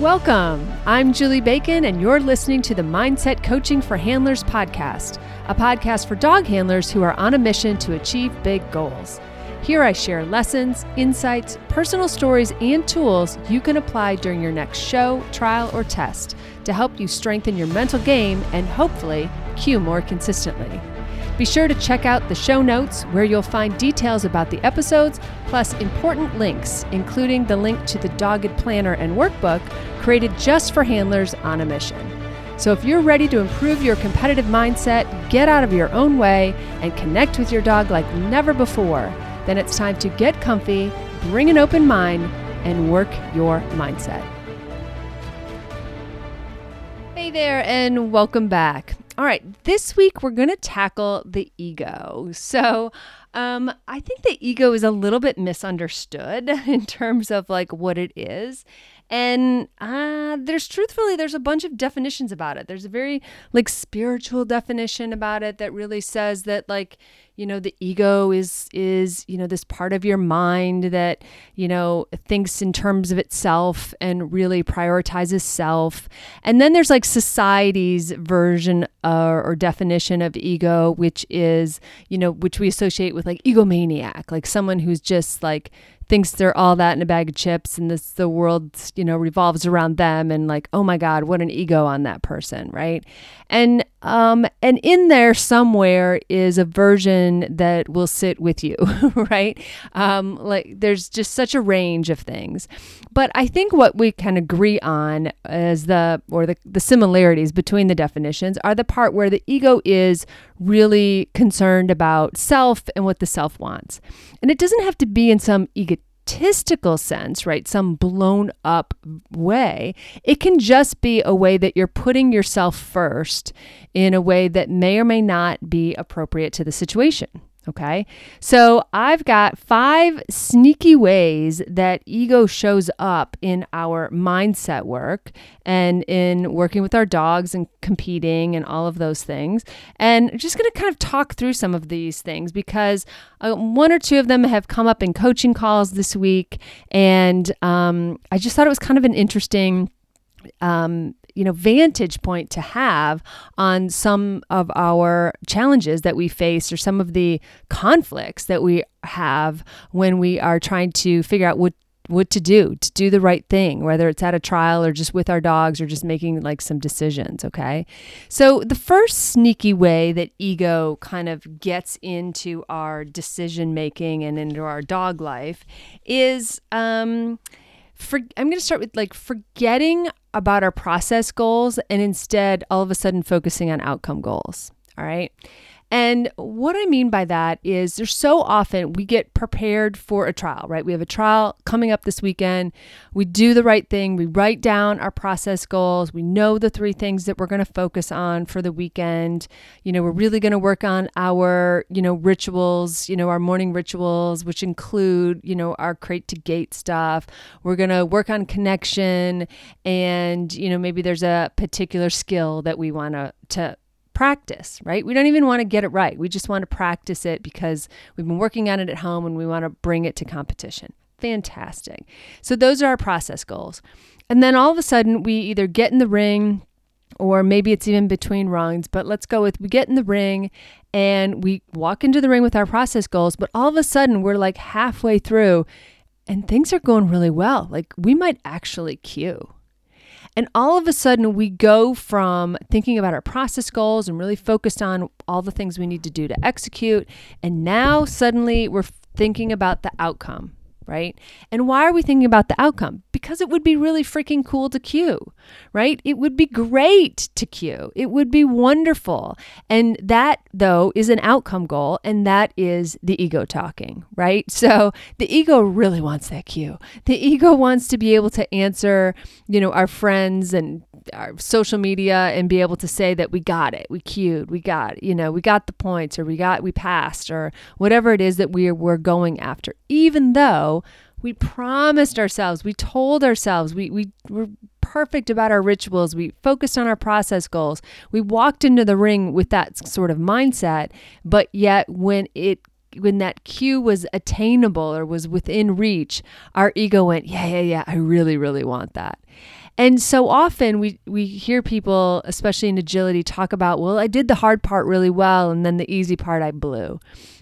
Welcome. I'm Julie Bacon, and you're listening to the Mindset Coaching for Handlers podcast, a podcast for dog handlers who are on a mission to achieve big goals. Here I share lessons, insights, personal stories, and tools you can apply during your next show, trial, or test to help you strengthen your mental game and hopefully cue more consistently. Be sure to check out the show notes where you'll find details about the episodes, plus important links, including the link to the Dogged Planner and Workbook created just for handlers on a mission. So if you're ready to improve your competitive mindset, get out of your own way, and connect with your dog like never before, then it's time to get comfy, bring an open mind, and work your mindset. Hey there, and welcome back. All right, this week we're going to tackle the ego. So, um, I think the ego is a little bit misunderstood in terms of like what it is. And uh, there's truthfully, there's a bunch of definitions about it. There's a very like spiritual definition about it that really says that like you know the ego is is you know this part of your mind that you know thinks in terms of itself and really prioritizes self and then there's like society's version uh, or definition of ego which is you know which we associate with like egomaniac like someone who's just like thinks they're all that in a bag of chips and this the world you know revolves around them and like oh my god what an ego on that person right? And um and in there somewhere is a version that will sit with you right? Um like there's just such a range of things. But i think what we can agree on is the or the, the similarities between the definitions are the part where the ego is really concerned about self and what the self wants and it doesn't have to be in some egotistical sense, right? Some blown up way. It can just be a way that you're putting yourself first in a way that may or may not be appropriate to the situation. Okay. So I've got five sneaky ways that ego shows up in our mindset work and in working with our dogs and competing and all of those things. And I'm just going to kind of talk through some of these things because uh, one or two of them have come up in coaching calls this week. And um, I just thought it was kind of an interesting um, you know vantage point to have on some of our challenges that we face or some of the conflicts that we have when we are trying to figure out what what to do to do the right thing whether it's at a trial or just with our dogs or just making like some decisions okay? So the first sneaky way that ego kind of gets into our decision making and into our dog life is um for, I'm going to start with like forgetting about our process goals and instead all of a sudden focusing on outcome goals. All right. And what I mean by that is there's so often we get prepared for a trial, right? We have a trial coming up this weekend. We do the right thing. We write down our process goals. We know the three things that we're going to focus on for the weekend. You know, we're really going to work on our, you know, rituals, you know, our morning rituals, which include, you know, our crate to gate stuff. We're going to work on connection and, you know, maybe there's a particular skill that we want to to practice, right? We don't even want to get it right. We just want to practice it because we've been working on it at home and we want to bring it to competition. Fantastic. So those are our process goals. And then all of a sudden, we either get in the ring or maybe it's even between rounds, but let's go with we get in the ring and we walk into the ring with our process goals, but all of a sudden we're like halfway through and things are going really well. Like we might actually cue. And all of a sudden, we go from thinking about our process goals and really focused on all the things we need to do to execute. And now suddenly we're thinking about the outcome right? And why are we thinking about the outcome? Because it would be really freaking cool to cue, right? It would be great to cue. It would be wonderful. And that, though, is an outcome goal, and that is the ego talking, right? So the ego really wants that cue. The ego wants to be able to answer, you know, our friends and our social media and be able to say that we got it, we cued, we got, you know, we got the points or we got, we passed or whatever it is that we we're going after, even though we promised ourselves, we told ourselves, we, we were perfect about our rituals, we focused on our process goals, we walked into the ring with that sort of mindset, but yet when it when that cue was attainable or was within reach, our ego went, yeah, yeah, yeah, I really, really want that. And so often we we hear people, especially in agility, talk about, well, I did the hard part really well and then the easy part I blew.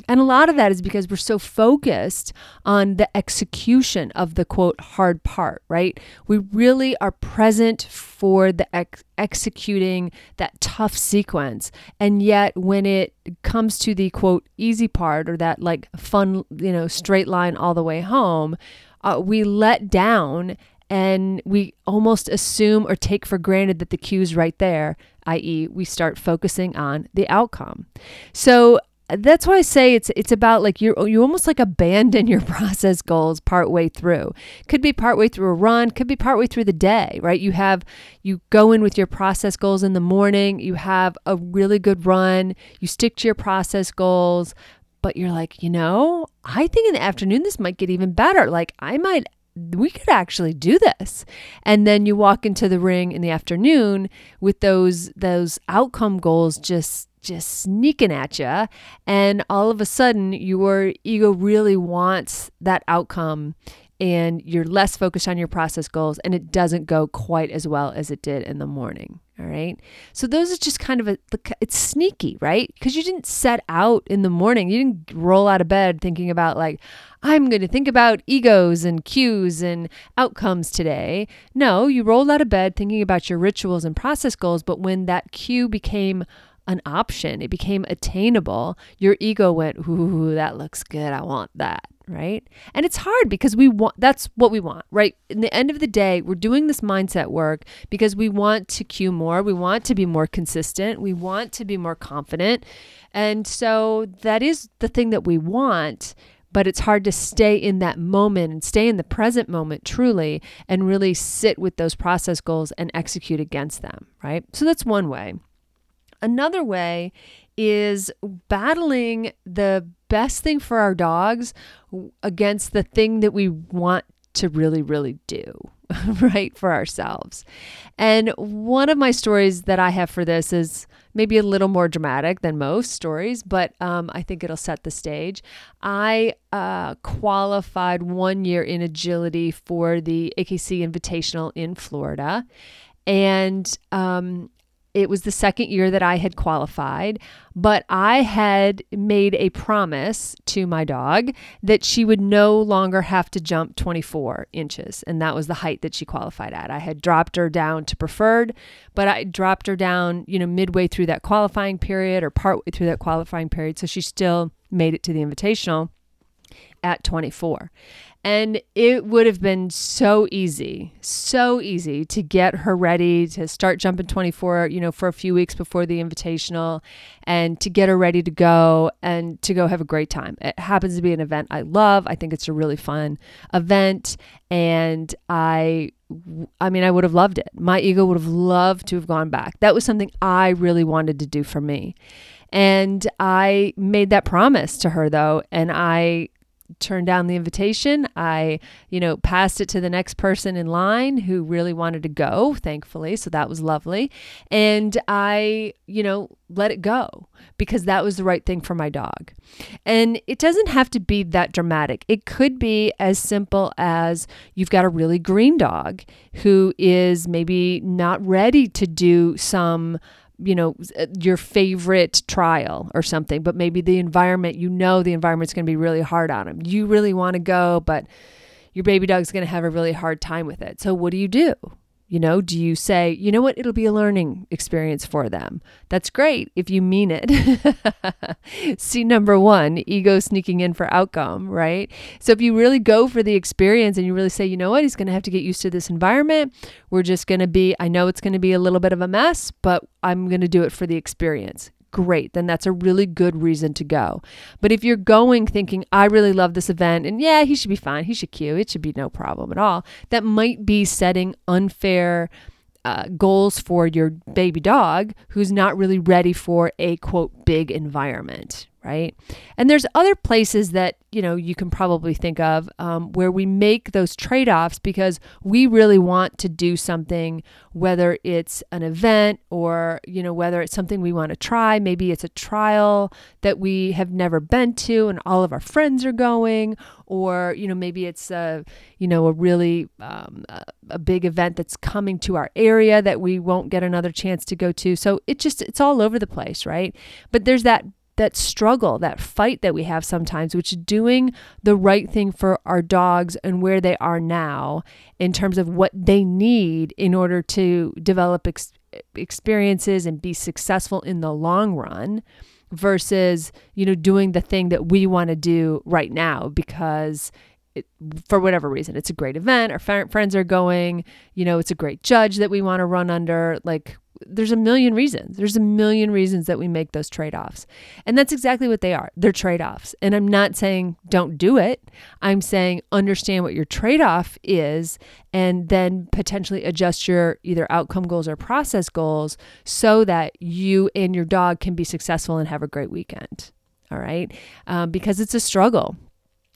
And a lot of that is because we're so focused on the execution of the quote hard part, right? We really are present for the ex- executing that tough sequence. And yet, when it comes to the quote easy part or that like fun, you know, straight line all the way home, uh, we let down and we almost assume or take for granted that the cue's right there, i.e., we start focusing on the outcome. So that's why I say it's it's about like you you almost like abandon your process goals partway through. Could be partway through a run, could be partway through the day, right? You have you go in with your process goals in the morning, you have a really good run, you stick to your process goals, but you're like, you know, I think in the afternoon this might get even better. Like I might we could actually do this and then you walk into the ring in the afternoon with those those outcome goals just just sneaking at you. And all of a sudden, your ego really wants that outcome and you're less focused on your process goals and it doesn't go quite as well as it did in the morning. All right. So those are just kind of a, it's sneaky, right? Because you didn't set out in the morning. You didn't roll out of bed thinking about, like, I'm going to think about egos and cues and outcomes today. No, you rolled out of bed thinking about your rituals and process goals. But when that cue became an option. It became attainable. Your ego went, "Ooh, that looks good. I want that." Right? And it's hard because we want that's what we want, right? In the end of the day, we're doing this mindset work because we want to cue more, we want to be more consistent, we want to be more confident. And so that is the thing that we want, but it's hard to stay in that moment and stay in the present moment truly and really sit with those process goals and execute against them, right? So that's one way. Another way is battling the best thing for our dogs against the thing that we want to really, really do, right, for ourselves. And one of my stories that I have for this is maybe a little more dramatic than most stories, but um, I think it'll set the stage. I uh, qualified one year in agility for the AKC Invitational in Florida. And um, it was the second year that I had qualified, but I had made a promise to my dog that she would no longer have to jump 24 inches. And that was the height that she qualified at. I had dropped her down to preferred, but I dropped her down, you know, midway through that qualifying period or partway through that qualifying period. So she still made it to the invitational at 24. And it would have been so easy, so easy to get her ready to start jumping 24, you know, for a few weeks before the invitational and to get her ready to go and to go have a great time. It happens to be an event I love. I think it's a really fun event and I I mean, I would have loved it. My ego would have loved to have gone back. That was something I really wanted to do for me. And I made that promise to her though, and I turned down the invitation. I, you know, passed it to the next person in line who really wanted to go, thankfully. So that was lovely. And I, you know, let it go because that was the right thing for my dog. And it doesn't have to be that dramatic. It could be as simple as you've got a really green dog who is maybe not ready to do some you know uh, your favorite trial or something but maybe the environment you know the environment's going to be really hard on them you really want to go but your baby dog's going to have a really hard time with it. So what do you do you know, do you say, you know what, it'll be a learning experience for them? That's great if you mean it. See, number one, ego sneaking in for outcome, right? So if you really go for the experience and you really say, you know what, he's going to have to get used to this environment. We're just going to be, I know it's going to be a little bit of a mess, but I'm going to do it for the experience great, then that's a really good reason to go. But if you're going thinking, I really love this event and yeah, he should be fine, he should cue, it should be no problem at all, that might be setting unfair. Uh, goals for your baby dog who's not really ready for a quote big environment right? And there's other places that you know you can probably think of um, where we make those trade-offs because we really want to do something, whether it's an event or you know whether it's something we want to try. Maybe it's a trial that we have never been to, and all of our friends are going, or you know maybe it's a you know a really um, a, a big event that's coming to our area that we won't get another chance to go to. So it just it's all over the place, right? But there's that that struggle, that fight that we have sometimes, which doing the right thing for our dogs and where they are now in terms of what they need in order to develop ex- experiences and be successful in the long run versus, you know, doing the thing that we want to do right now because it, for whatever reason, it's a great event. Our friends are going. You know, it's a great judge that we want to run under. Like there's a million reasons. There's a million reasons that we make those trade offs. And that's exactly what they are. They're trade offs. And I'm not saying don't do it. I'm saying understand what your trade off is and then potentially adjust your either outcome goals or process goals so that you and your dog can be successful and have a great weekend. All right. Um, because it's a struggle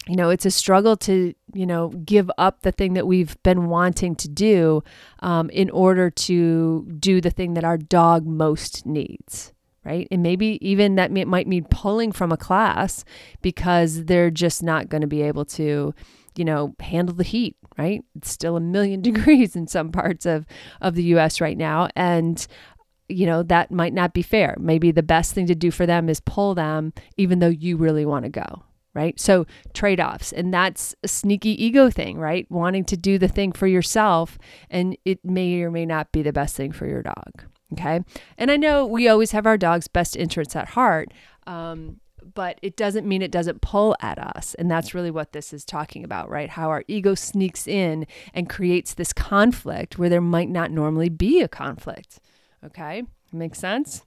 you know, it's a struggle to, you know, give up the thing that we've been wanting to do um, in order to do the thing that our dog most needs. Right. And maybe even that might mean pulling from a class because they're just not going to be able to, you know, handle the heat. Right. It's still a million degrees in some parts of, of the US right now. And, you know, that might not be fair. Maybe the best thing to do for them is pull them, even though you really want to go right? So trade offs. And that's a sneaky ego thing, right? Wanting to do the thing for yourself, and it may or may not be the best thing for your dog. Okay. And I know we always have our dog's best interests at heart. Um, but it doesn't mean it doesn't pull at us. And that's really what this is talking about, right? How our ego sneaks in and creates this conflict where there might not normally be a conflict. Okay, makes sense?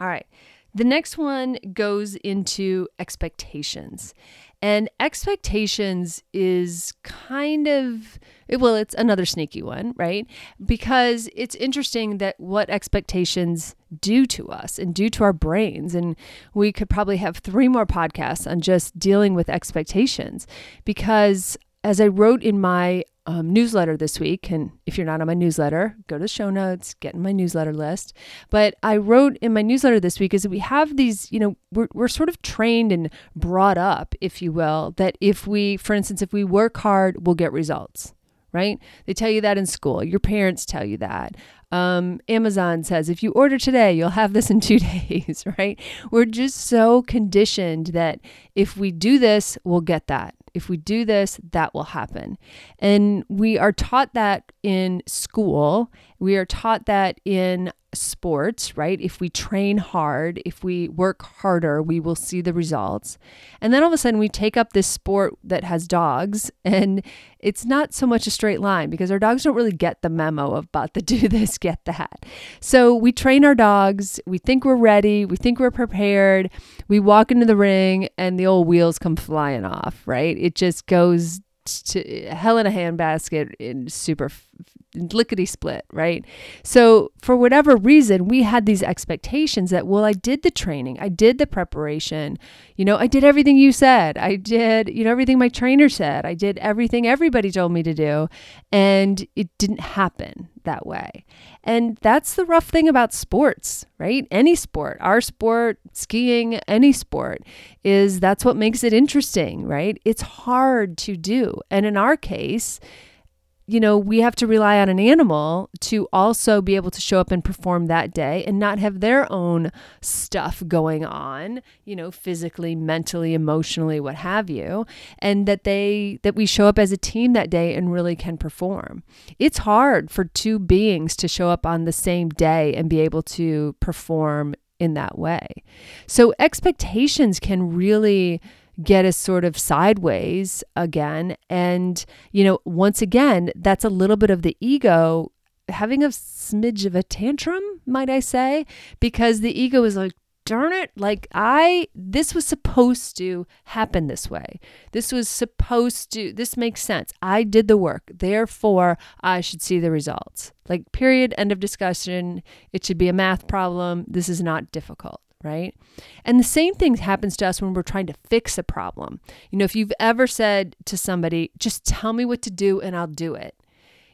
All right. The next one goes into expectations. And expectations is kind of, well, it's another sneaky one, right? Because it's interesting that what expectations do to us and do to our brains. And we could probably have three more podcasts on just dealing with expectations because as I wrote in my um, newsletter this week, and if you're not on my newsletter, go to show notes, get in my newsletter list. But I wrote in my newsletter this week is that we have these, you know, we're, we're sort of trained and brought up, if you will, that if we, for instance, if we work hard, we'll get results, right? They tell you that in school. Your parents tell you that. Um, Amazon says if you order today, you'll have this in two days, right? We're just so conditioned that if we do this, we'll get that if we do this, that will happen. And we are taught that in school. We are taught that in sports, right? If we train hard, if we work harder, we will see the results. And then all of a sudden, we take up this sport that has dogs, and it's not so much a straight line because our dogs don't really get the memo about the do this, get that. So we train our dogs, we think we're ready, we think we're prepared, we walk into the ring, and the old wheels come flying off, right? It just goes to hell in a handbasket in super lickety split, right? So, for whatever reason, we had these expectations that, well, I did the training, I did the preparation, you know, I did everything you said, I did, you know, everything my trainer said, I did everything everybody told me to do, and it didn't happen that way. And that's the rough thing about sports, right? Any sport, our sport, skiing, any sport, is that's what makes it interesting, right? It's hard to do. And in our case, you know, we have to rely on an animal to also be able to show up and perform that day and not have their own stuff going on, you know, physically, mentally, emotionally, what have you, and that they that we show up as a team that day and really can perform. It's hard for two beings to show up on the same day and be able to perform in that way. So expectations can really get us sort of sideways again. And, you know, once again, that's a little bit of the ego having a smidge of a tantrum, might I say, because the ego is like, darn it, like I, this was supposed to happen this way. This was supposed to, this makes sense. I did the work. Therefore, I should see the results. Like, period, end of discussion. It should be a math problem. This is not difficult right? And the same thing happens to us when we're trying to fix a problem. You know, if you've ever said to somebody, just tell me what to do and I'll do it,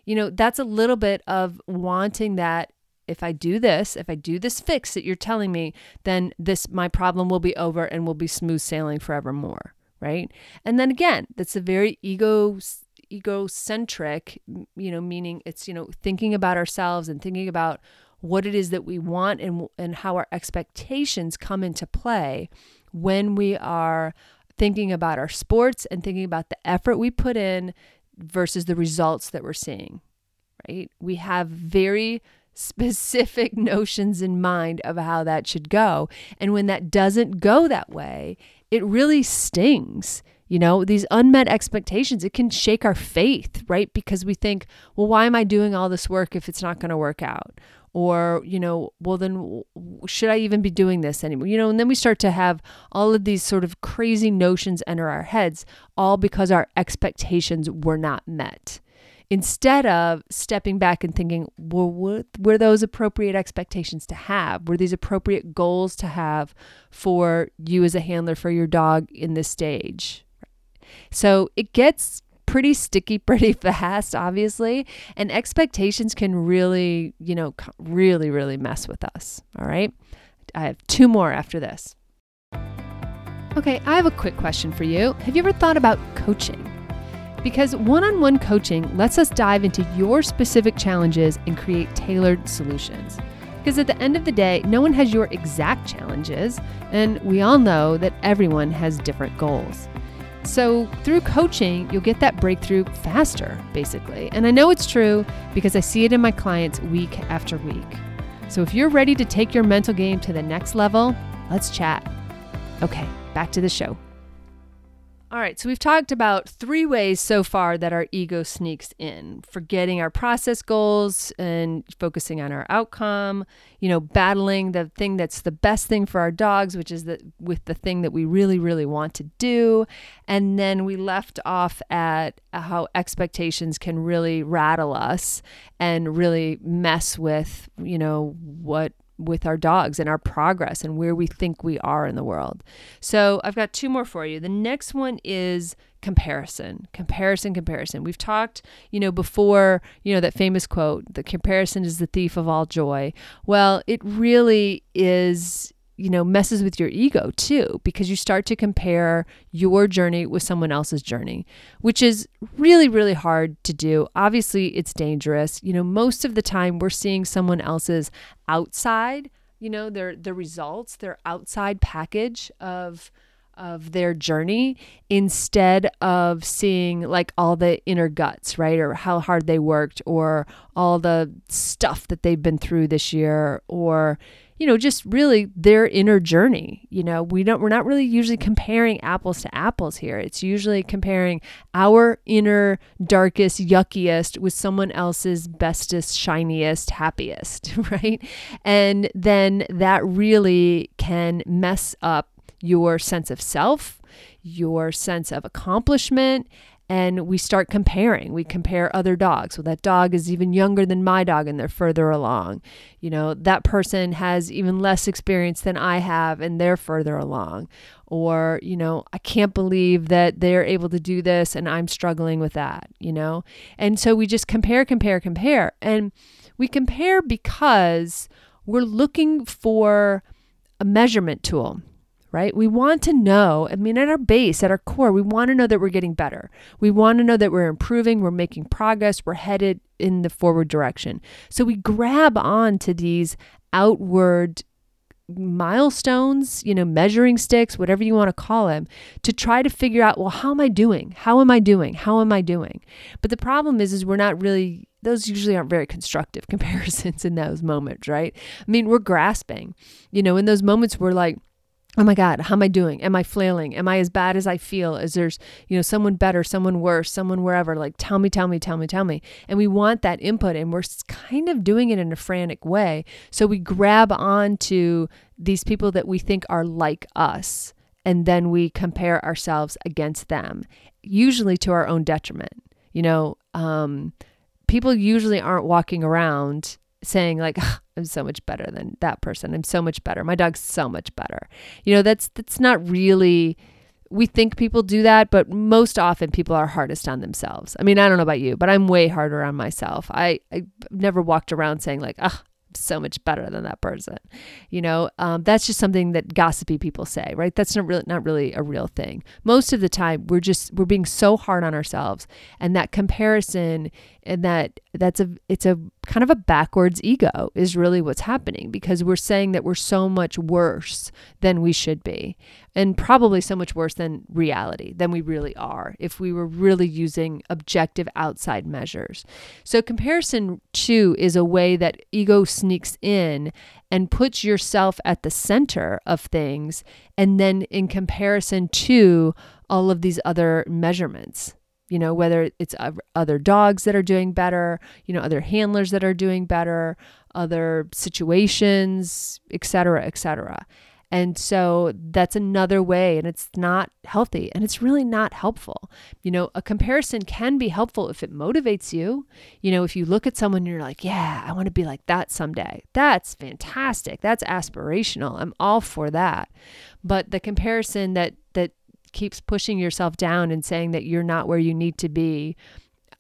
you know, that's a little bit of wanting that. If I do this, if I do this fix that you're telling me, then this, my problem will be over and will be smooth sailing forevermore, right? And then again, that's a very ego egocentric, you know, meaning it's, you know, thinking about ourselves and thinking about what it is that we want and, and how our expectations come into play when we are thinking about our sports and thinking about the effort we put in versus the results that we're seeing, right? We have very specific notions in mind of how that should go. And when that doesn't go that way, it really stings. You know, these unmet expectations, it can shake our faith, right? Because we think, well, why am I doing all this work if it's not going to work out? Or you know well then should i even be doing this anymore? You know and then we start to have all of these sort of crazy notions enter our heads all because our expectations were not met. Instead of stepping back and thinking well what were those appropriate expectations to have? Were these appropriate goals to have for you as a handler for your dog in this stage? So it gets pretty sticky pretty fast, obviously, and expectations can really, you know, really, really mess with us. All right. I have two more after this. Okay, I have a quick question for you. Have you ever thought about coaching? Because one on one coaching lets us dive into your specific challenges and create tailored solutions. Because at the end of the day, no one has your exact challenges, and we all know that everyone has different goals. So, through coaching, you'll get that breakthrough faster, basically. And I know it's true because I see it in my clients week after week. So, if you're ready to take your mental game to the next level, let's chat. Okay, back to the show. All right, so we've talked about three ways so far that our ego sneaks in forgetting our process goals and focusing on our outcome, you know, battling the thing that's the best thing for our dogs, which is that with the thing that we really, really want to do. And then we left off at how expectations can really rattle us and really mess with, you know, what with our dogs and our progress and where we think we are in the world. So I've got two more for you. The next one is comparison comparison comparison we've talked you know before you know that famous quote the comparison is the thief of all joy well it really is you know, messes with your ego too, because you start to compare your journey with someone else's journey, which is really, really hard to do. Obviously, it's dangerous. You know, most of the time we're seeing someone else's outside, you know, their the results, their outside package of of their journey instead of seeing like all the inner guts, right? Or how hard they worked or all the stuff that they've been through this year or you know, just really their inner journey. You know, we don't we're not really usually comparing apples to apples here. It's usually comparing our inner darkest, yuckiest with someone else's bestest, shiniest, happiest, right? And then that really can mess up your sense of self, your sense of accomplishment, and we start comparing. We compare other dogs. Well, that dog is even younger than my dog and they're further along. You know, that person has even less experience than I have and they're further along. Or, you know, I can't believe that they're able to do this and I'm struggling with that, you know? And so we just compare, compare, compare. And we compare because we're looking for a measurement tool right? We want to know, I mean, at our base, at our core, we want to know that we're getting better. We want to know that we're improving, we're making progress, we're headed in the forward direction. So we grab on to these outward milestones, you know, measuring sticks, whatever you want to call them, to try to figure out, well, how am I doing? How am I doing? How am I doing? But the problem is, is we're not really, those usually aren't very constructive comparisons in those moments, right? I mean, we're grasping, you know, in those moments we're like, oh my god how am i doing? Am i flailing? Am i as bad as i feel? Is there's you know someone better someone worse someone wherever? Like tell me tell me tell me tell me. And we want that input and we're kind of doing it in a frantic way. So we grab on to these people that we think are like us and then we compare ourselves against them usually to our own detriment. You know um, people usually aren't walking around saying like I'm so much better than that person. I'm so much better. My dog's so much better. You know, that's that's not really we think people do that, but most often people are hardest on themselves. I mean, I don't know about you, but I'm way harder on myself. I, I never walked around saying like, "Ah, so much better than that person. You know, um, that's just something that gossipy people say, right? That's not really not really a real thing. Most of the time, we're just we're being so hard on ourselves, and that comparison and that that's a it's a kind of a backwards ego is really what's happening because we're saying that we're so much worse than we should be and probably so much worse than reality than we really are if we were really using objective outside measures. So comparison too is a way that ego sneaks in and puts yourself at the center of things and then in comparison to all of these other measurements you know, whether it's other dogs that are doing better, you know, other handlers that are doing better, other situations, et cetera, et cetera. And so that's another way, and it's not healthy and it's really not helpful. You know, a comparison can be helpful if it motivates you. You know, if you look at someone and you're like, yeah, I want to be like that someday. That's fantastic. That's aspirational. I'm all for that. But the comparison that, that keeps pushing yourself down and saying that you're not where you need to be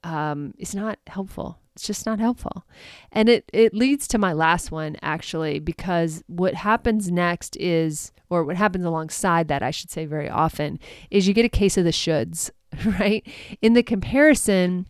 um, is not helpful. It's just not helpful. And it, it leads to my last one, actually, because what happens next is, or what happens alongside that, I should say very often, is you get a case of the shoulds, right? In the comparison,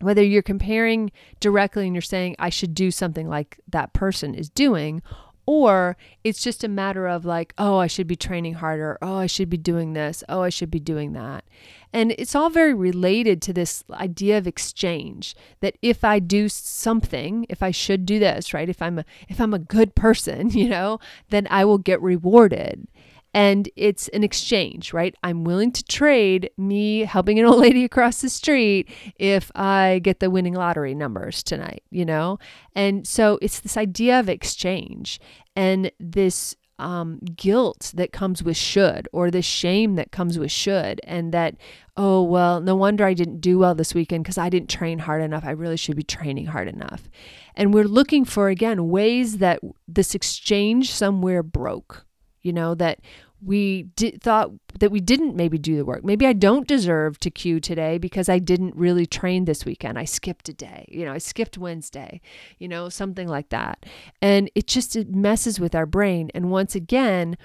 whether you're comparing directly and you're saying, I should do something like that person is doing, or it's just a matter of like, oh, I should be training harder. Oh, I should be doing this. Oh, I should be doing that. And it's all very related to this idea of exchange that if I do something, if I should do this, right? If I'm a if I'm a good person, you know, then I will get rewarded and it's an exchange, right? I'm willing to trade me helping an old lady across the street if I get the winning lottery numbers tonight, you know? And so it's this idea of exchange and this um, guilt that comes with should or the shame that comes with should and that oh well no wonder i didn't do well this weekend because i didn't train hard enough i really should be training hard enough and we're looking for again ways that this exchange somewhere broke you know that we did, thought that we didn't maybe do the work. Maybe I don't deserve to cue today because I didn't really train this weekend. I skipped a day, you know, I skipped Wednesday, you know, something like that. And it just it messes with our brain and once again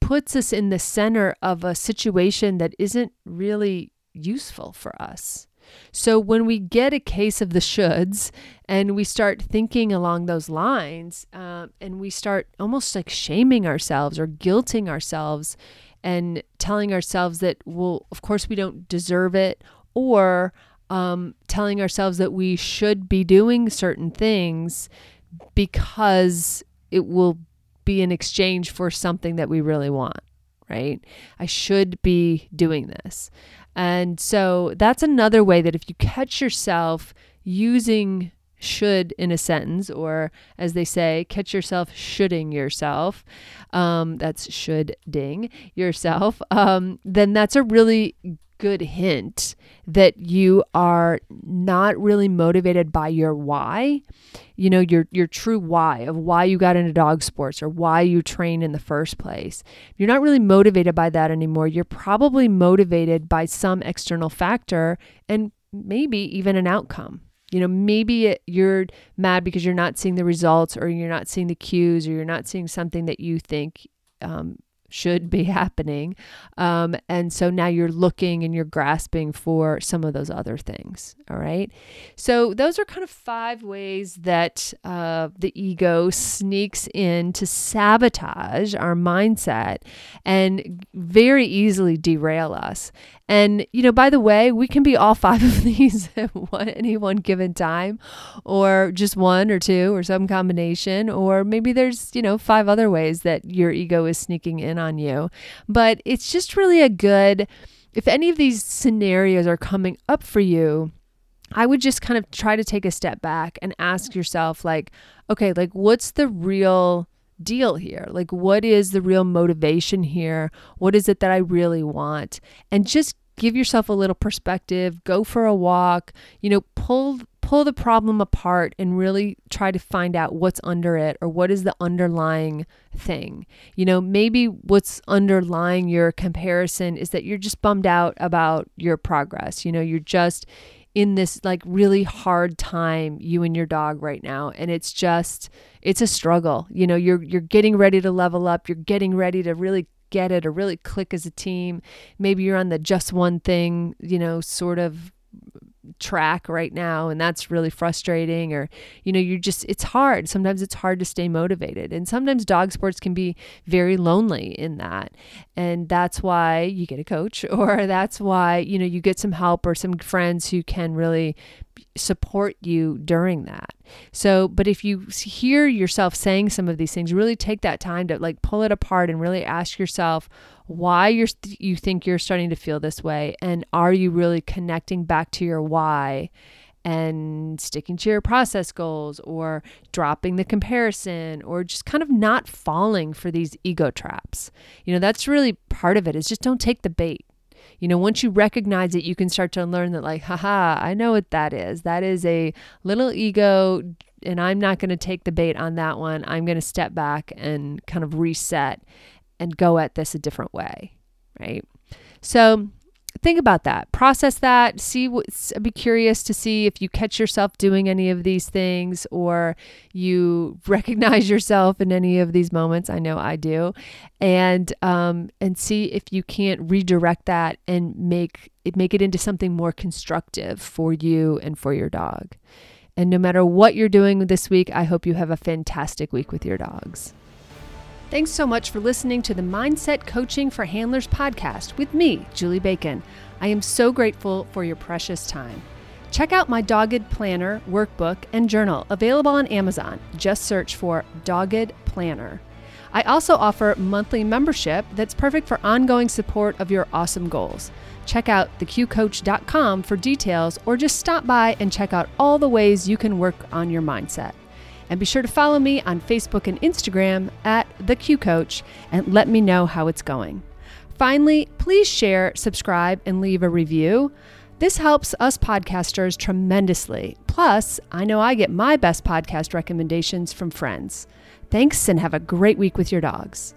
puts us in the center of a situation that isn't really useful for us. So when we get a case of the shoulds and we start thinking along those lines uh, and we start almost like shaming ourselves or guilting ourselves and telling ourselves that, well, of course we don't deserve it, or um, telling ourselves that we should be doing certain things because it will be in exchange for something that we really want, right? I should be doing this. And so that's another way that if you catch yourself using should in a sentence, or as they say, catch yourself shoulding yourself, um, that's should ding yourself, um, then that's a really good hint that you are not really motivated by your why. You know your your true why of why you got into dog sports or why you train in the first place. You're not really motivated by that anymore you're probably motivated by some external factor and maybe even an outcome. You know maybe it, you're mad because you're not seeing the results or you're not seeing the cues or you're not seeing something that you think um, should be happening. Um, and so now you're looking and you're grasping for some of those other things. All right. So those are kind of five ways that uh, the ego sneaks in to sabotage our mindset and very easily derail us. And, you know, by the way, we can be all five of these at one, any one given time, or just one or two, or some combination, or maybe there's, you know, five other ways that your ego is sneaking in on you. But it's just really a good, if any of these scenarios are coming up for you, I would just kind of try to take a step back and ask yourself, like, okay, like, what's the real deal here? Like, what is the real motivation here? What is it that I really want? And just give yourself a little perspective, go for a walk, you know, pull pull the problem apart and really try to find out what's under it or what is the underlying thing. You know, maybe what's underlying your comparison is that you're just bummed out about your progress. You know, you're just in this like really hard time you and your dog right now and it's just it's a struggle. You know, you're you're getting ready to level up, you're getting ready to really get it or really click as a team. Maybe you're on the just one thing, you know, sort of track right now and that's really frustrating or you know you're just it's hard. Sometimes it's hard to stay motivated and sometimes dog sports can be very lonely in that. And that's why you get a coach or that's why you know you get some help or some friends who can really support you during that. So, but if you hear yourself saying some of these things, really take that time to like pull it apart and really ask yourself why you're you think you're starting to feel this way and are you really connecting back to your why and sticking to your process goals or dropping the comparison or just kind of not falling for these ego traps. You know, that's really part of it is just don't take the bait you know, once you recognize it, you can start to learn that, like, haha, I know what that is. That is a little ego, and I'm not going to take the bait on that one. I'm going to step back and kind of reset and go at this a different way, right? So, think about that. Process that. See what be curious to see if you catch yourself doing any of these things or you recognize yourself in any of these moments. I know i do. And um, and see if you can't redirect that and make it make it into something more constructive for you and for your dog. And no matter what you're doing this week i hope you have a fantastic week with your dogs Thanks so much for listening to the Mindset Coaching for Handlers podcast with me, Julie Bacon. I am so grateful for your precious time. Check out my Dogged Planner workbook and journal available on Amazon. Just search for Dogged Planner. I also offer monthly membership that's perfect for ongoing support of your awesome goals. Check out theqcoach.com for details or just stop by and check out all the ways you can work on your mindset. And be sure to follow me on Facebook and Instagram at The Q Coach and let me know how it's going. Finally, please share, subscribe, and leave a review. This helps us podcasters tremendously. Plus, I know I get my best podcast recommendations from friends. Thanks and have a great week with your dogs.